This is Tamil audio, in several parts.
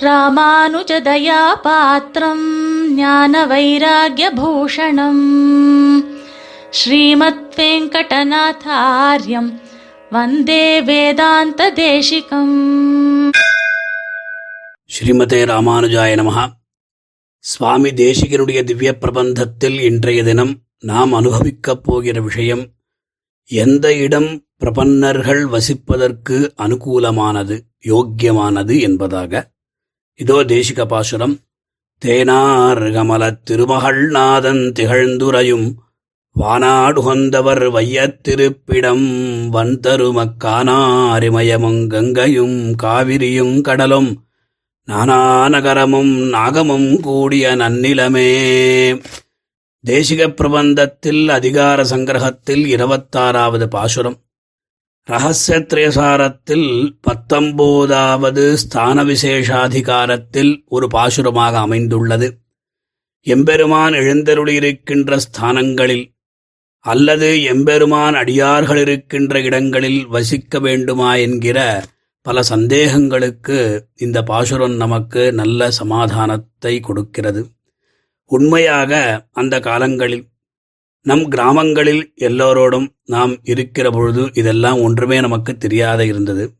ராமானுஜதயாபாத்திரம் ஞான வைராகியபூஷணம் ஸ்ரீமத் வெங்கடநாதாரியம் வந்தே வேதாந்த தேசிகம் ஸ்ரீமதே ராமானுஜாய நமஹா சுவாமி தேசிகனுடைய திவ்ய பிரபந்தத்தில் இன்றைய தினம் நாம் அனுபவிக்கப் போகிற விஷயம் எந்த இடம் பிரபன்னர்கள் வசிப்பதற்கு அனுகூலமானது யோக்கியமானது என்பதாக. இதோ தேசிக பாசுரம் தேனார் கமலத் திருமகள் நாதன் திகழ்ந்துரையும் வானாடுகொந்தவர் வையத்திருப்பிடம் வந்தருமக்கானாரிமயமும் கங்கையும் காவிரியும் கடலும் நானா நகரமும் நாகமும் கூடிய நன்னிலமே. தேசிக பிரபந்தத்தில் அதிகார சங்கிரகத்தில் இருபத்தாறாவது பாசுரம். ரகசியத்ரேசாரத்தில் பத்தொன்போதாவது ஸ்தான விசேஷாதிகாரத்தில் ஒரு பாசுரமாக அமைந்துள்ளது. எம்பெருமான் எழுந்தருளியிருக்கின்ற ஸ்தானங்களில் அல்லது எம்பெருமான் அடியார்கள் இருக்கின்ற இடங்களில் வசிக்க வேண்டுமா என்கிற பல சந்தேகங்களுக்கு இந்த பாசுரம் நமக்கு நல்ல சமாதானத்தை கொடுக்கிறது. உண்மையாக அந்த காலங்களில் நம் கிராமங்களில் எல்லோரோடும் நாம் இருக்கிற பொழுது இதெல்லாம் ஒன்றுமே நமக்கு தெரியாத இருந்தது.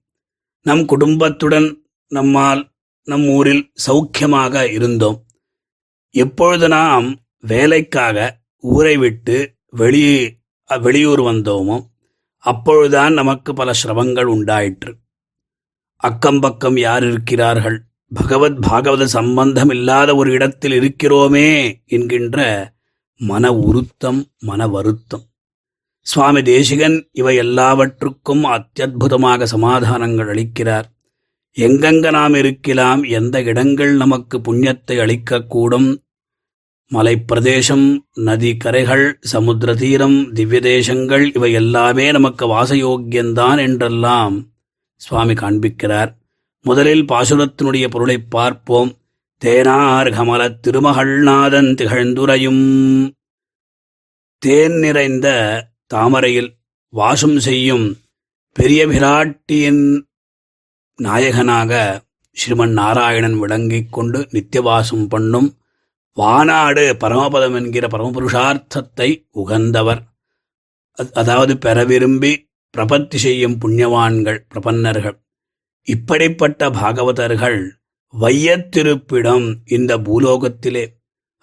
நம் குடும்பத்துடன் நம்மால் நம் ஊரில் சௌக்கியமாக இருந்தோம். எப்பொழுது நாம் வேலைக்காக ஊரை விட்டு வெளியே வெளியூர் வந்தோமோ அப்பொழுதுதான் நமக்கு பல சிரமங்கள் உண்டாயிற்று. அக்கம் பக்கம் யார் இருக்கிறார்கள்? பகவத் பாகவத சம்பந்தம் இல்லாத ஒரு இடத்தில் இருக்கிறோமே என்கின்ற மன உருத்தம் மன வருத்தம். சுவாமி தேசிகன் இவை எல்லாவற்றுக்கும் அத்தியுதமாக சமாதானங்கள் அளிக்கிறார். எங்கெங்க நாம் இருக்கலாம் எந்த இடங்கள் நமக்கு புண்ணியத்தை அளிக்கக்கூடும்? மலைப்பிரதேசம் நதி கரைகள் சமுத்திர தீரம் திவ்ய தேசங்கள் இவை எல்லாமே நமக்கு வாசயோக்கியந்தான் என்றெல்லாம் சுவாமி காண்பிக்கிறார். முதலில் பாசுரத்தினுடைய பொருளை பார்ப்போம். தேனார் கமல திருமகள்நாதன் திகழ்ந்துரையும். தேன் நிறைந்த தாமரையில் வாசம் செய்யும் பெரிய பிராட்டியின் நாயகனாக ஸ்ரீமன் நாராயணன் விளங்கிக் கொண்டு நித்தியவாசம் பண்ணும் வானாடு பரமபதம் என்கிற பரமபுருஷார்த்தத்தை உகந்தவர். அதாவது பெற விரும்பி பிரபத்தி செய்யும் புண்ணியவான்கள் பிரபன்னர்கள். இப்படிப்பட்ட பாகவதர்கள் வையத்திருப்பிடம் இந்த பூலோகத்திலே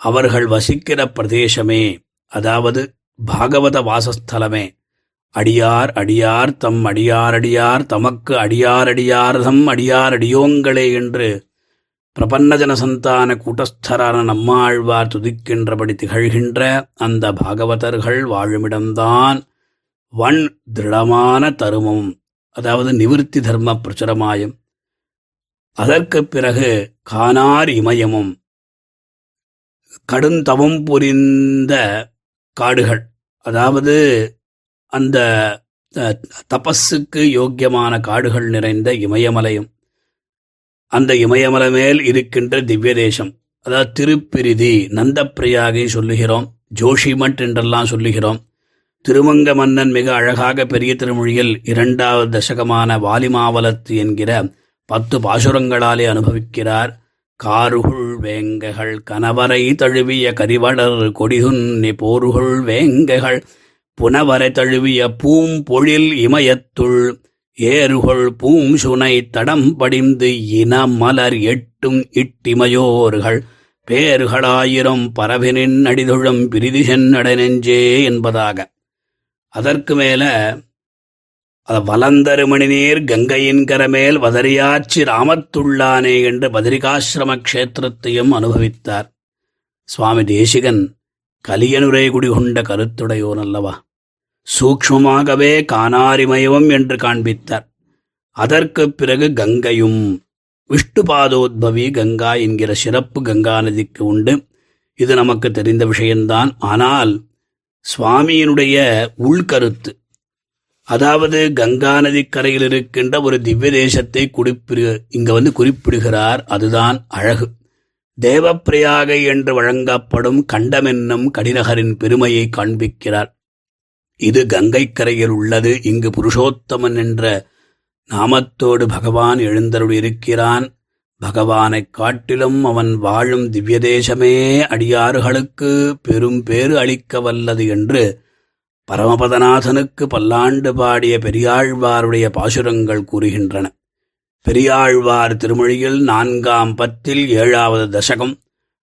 அவர்கள் வசிக்கிற பிரதேசமே அதாவது பாகவத வாசஸ்தலமே. அடியார் அடியார் தம் அடியார் அடியார் தமக்கு அடியார் அடியார் தம் அடியார் அடியோங்களே என்று பிரபன்னஜன சந்தான கூட்டஸ்தரான நம்மாழ்வார் துதிக்கின்றபடி திகழ்கின்ற அந்த பாகவதர்கள் வாழுமிடம்தான் வன் திருடமான தருமம் அதாவது நிவிருத்தி தர்ம பிரச்சுரமாயம் அதற்குப் பிறகு கானார் இமயமும். கடுந்தவம் புரிந்த காடுகள். அதாவது அந்த தபஸுக்கு யோக்கியமான காடுகள் நிறைந்த இமயமலையும் அந்த இமயமலை மேல் இருக்கின்ற திவ்ய தேசம் அதாவது திருப்பிரிதி நந்தப்பிரியாகை சொல்லுகிறோம் ஜோஷிமட் என்றெல்லாம் சொல்லுகிறோம் திருமங்க மன்னன் மிக அழகாக பெரிய திருமொழியில் இரண்டாவது தசகமான வாலிமாவலத்து என்கிற பத்து பாசுரங்களாலே அனுபவிக்கிறார். காருகுள் வேங்ககள் கணவரை தழுவிய கரிவடர் கொடிகுன்னி போருகுள் வேங்கைகள் புனவரை தழுவிய பூம்பொழில் இமயத்துள் ஏறுகொள் பூம் சுனை தடம் படிந்து இன மலர் எட்டும் இட்டிமையோர்கள் பேர்களாயிரம் பரவினின் அடிதொழும் பிரிதிசென் நெஞ்சே என்பதாக. அதற்கு மேல வலந்தரு மணிநீர் கங்கையின் கரமேல் வதரியாச்சி ராமத்துள்ளானே என்று பதிரிகாசிரம கஷேத்திரத்தையும் அனுபவித்தார். சுவாமி தேசிகன் கலியனுரை குடிகொண்ட கருத்துடையோன் அல்லவா? சூக்மமாகவே காணாரிமயவம் என்று காண்பித்தார். அதற்குப் பிறகு கங்கையும் விஷ்ணுபாதோத்பவி கங்கா என்கிற சிறப்பு கங்கா நதிக்கு உண்டு. இது நமக்கு தெரிந்த விஷயம்தான். ஆனால் சுவாமியினுடைய உள்கருத்து அதாவது கங்கா நதிக்கரையில் இருக்கின்ற ஒரு திவ்ய தேசத்தை குறிப்பிடு இங்க வந்து குறிப்பிடுகிறார். அதுதான் அழகு. தேவப்பிரயாகை என்று வழங்கப்படும் கண்டமென்னும் கடிநகரின் பெருமையை காண்பிக்கிறார். இது கங்கைக்கரையில் உள்ளது. இங்கு புருஷோத்தமன் என்ற நாமத்தோடு பகவான் எழுந்தருள் இருக்கிறான். பகவானைக் காட்டிலும் அவன் வாழும் திவ்ய தேசமே அடியாறுகளுக்கு பெரும் பேறு அளிக்க வல்லது என்று பரமபதநாதனுக்கு பல்லாண்டு பாடிய பெரியாழ்வாருடைய பாசுரங்கள் கூறுகின்றன. பெரியாழ்வார் திருமொழியில் நான்காம் பத்தில் ஏழாவது தசகம்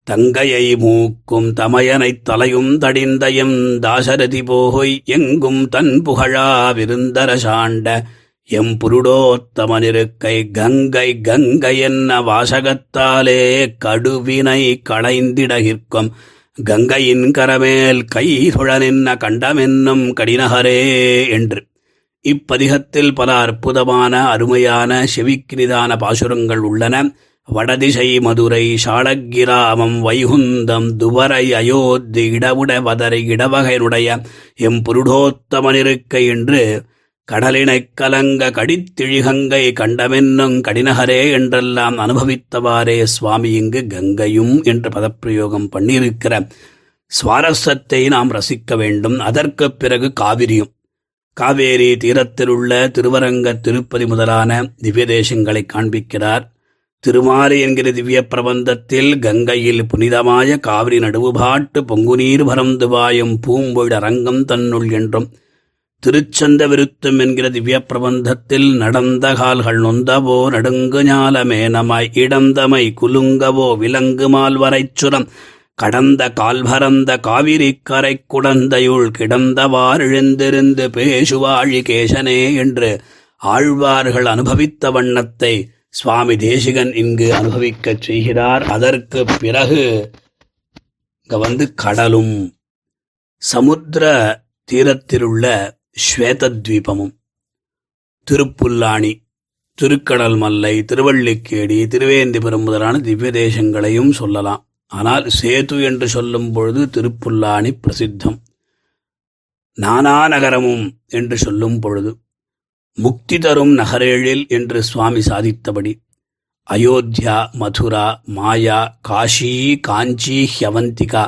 தங்கையை மூக்கும் தமயனைத் தலையும் தடிந்தயம் தாசரதி போகொய் எங்கும் தன் புகழா விருந்தர சாண்ட எம் புருடோத்தமனிருக்கை கங்கை கங்கை என்ன வாசகத்தாலே கடுவினை களைந்திடகிற்கும் கங்கையின் கரமேல் கை சுழனின்ன கண்டமென்னும் கடினகரே என்று. இப்பதிகத்தில் பல அற்புதமான அருமையான செவிக்கிரிதான பாசுரங்கள் உள்ளன. வடதிசை மதுரை சாளக்கிராமம் வைகுந்தம் துவரை அயோத்தி இடவுட வதரை இடவகையினுடைய எம் புருடோத்தமனிருக்கை என்று கடலினைக் கலங்க கடித்திழிகங்கை கண்டமென்னும் கடினகரே என்றெல்லாம் அனுபவித்தவாறே சுவாமி இங்கு கங்கையும் என்று பதப்பிரயோகம் பண்ணியிருக்கிற சுவாரஸ்யத்தை நாம் ரசிக்க வேண்டும். அதற்குப் பிறகு காவிரியும். காவேரி தீரத்திலுள்ள திருவரங்க திருப்பதி முதலான திவ்ய தேசங்களை காண்பிக்கிறார். திருமாறு என்கிற திவ்ய பிரபந்தத்தில் கங்கையில் புனிதமாய காவிரி நடுவுபாட்டு பொங்குநீர் பரந்து வாயும் பூம்பொழ் அரங்கம் தன்னுள் என்றும் திருச்சந்த விருத்தம் என்கிற திவ்ய பிரபந்தத்தில் நடந்த கால்கள் நொந்தவோ நடுங்கு ஞாலமேனமாய் இடந்தமை குலுங்கவோ விலங்கு மால்வரைச்சுரம் கடந்த கால்பரந்த காவிரி கரை குடந்தையுள் கிடந்தவாறிழந்திருந்து பேசுவாழி கேசனே என்று ஆழ்வார்கள் அனுபவித்த வண்ணத்தை சுவாமி தேசிகன் இங்கு அனுபவிக்கச் செய்கிறார். அதற்கு பிறகு இங்க வந்து கடலும் சமுத்திர தீரத்திலுள்ள ஸ்வேதத்வீபமும். திருப்புல்லாணி திருக்கடல் மல்லை திருவள்ளிக்கேடி திருவேந்திபுரம் முதலான திவ்ய தேசங்களையும் சொல்லலாம். ஆனால் சேது என்று சொல்லும் பொழுது திருப்புல்லாணி பிரசித்தம். நானா நகரமும் என்று சொல்லும் பொழுது முக்தி தரும் நகரேழில் என்று சுவாமி சாதித்தபடி அயோத்தியா மதுரா மாயா காஷி காஞ்சி ஹியவந்திகா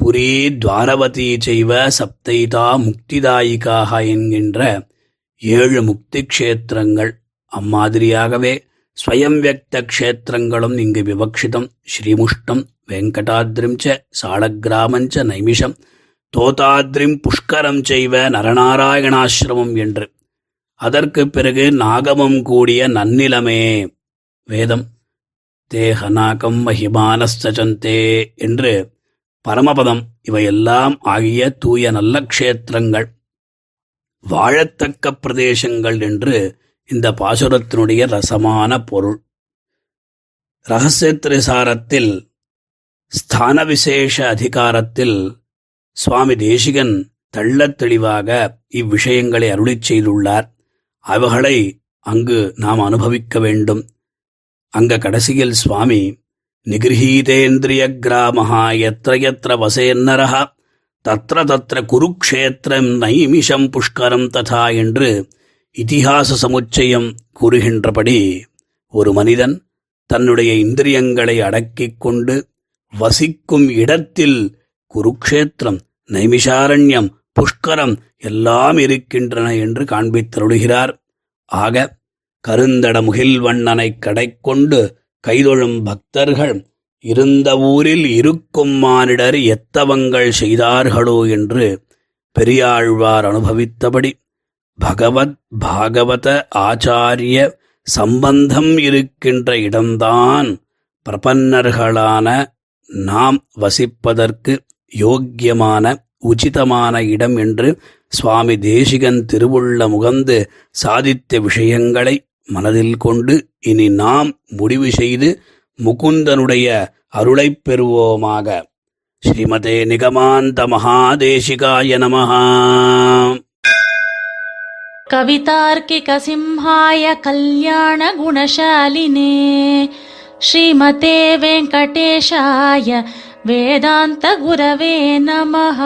புரி துவாரவதி செய்வ சப்தைதா முக்திதாயிக்காக என்கின்ற ஏழு முக்தி க்ஷேத்திரங்கள். அம்மாதிரியாகவே ஸ்வயம் வியக்த க்ஷேத்திரங்களும் இங்கு விவக்ஷிதம். ஸ்ரீமுஷ்டம் வெங்கடாத்ரிம் ச சாலக்கிராமஞ்ச நைமிஷம் தோதாத்ரிம் புஷ்கரம் செய்வ நரநாராயணாசிரமம் என்று. அதற்கு பிறகு நாகமம் கூடிய நன்னிலமே. வேதம் தேகநாகம் மகிமானஸ்தஜந்தே என்று பரமபதம் இவையெல்லாம் ஆகிய தூய நல்ல க்ஷேத்திரங்கள். வாழத்தக்க பிரதேசங்கள் என்று இந்த பாசுரத்தினுடைய ரசமான பொருள். ரகசியத்திரிசாரத்தில் ஸ்தான விசேஷ அதிகாரத்தில் சுவாமி தேசிகன் தள்ளத் தெளிவாக இவ்விஷயங்களை அருளிச் செய்துள்ளார். அவைகளை அங்கு நாம் அனுபவிக்க வேண்டும். அங்க கடைசியில் சுவாமி நிகிருஹீதேந்திரிய கிராமஹா எத்திர எத்திர வசேன்னரஹா குருக்ஷேத்திரம் நைமிஷம் புஷ்கரம் ததா என்று இதிகாச சமுச்சயம் கூறுகின்றபடி ஒரு மனிதன் தன்னுடைய இந்திரியங்களை அடக்கிக் கொண்டு வசிக்கும் இடத்தில் குருக்ஷேத்திரம் நைமிஷாரண்யம் புஷ்கரம் எல்லாம் இருக்கின்றன என்று காண்பித்தருளுகிறார். ஆக கருந்தட முகில்வண்ணனைக் கடைக்கொண்டு கைதொழும் பக்தர்கள் இருந்த ஊரில் இருக்கும் மானிடர் எத்தவங்கள் செய்தார்களோ? என்று பெரியாழ்வார் அனுபவித்தபடி பகவத் பாகவத ஆச்சாரிய சம்பந்தம் இருக்கின்ற இடம்தான் பிரபன்னர்களான நாம் வசிப்பதற்கு யோக்கியமான உச்சிதமான இடம் என்று சுவாமி தேசிகன் திருவுள்ள முகந்து சாதித்த விஷயங்களை மனதில் கொண்டு இனி நாம் முடிவு செய்து முகுந்தனுடைய அருளைப் பெறுவோமாக ஸ்ரீமதே நிகமாந்த மகாதேசிகாய நமஹா कवितार्किकसिंहाय कल्याणगुणशालिने श्रीमते वेङ्कटेशाय वेदान्तगुरवे नमः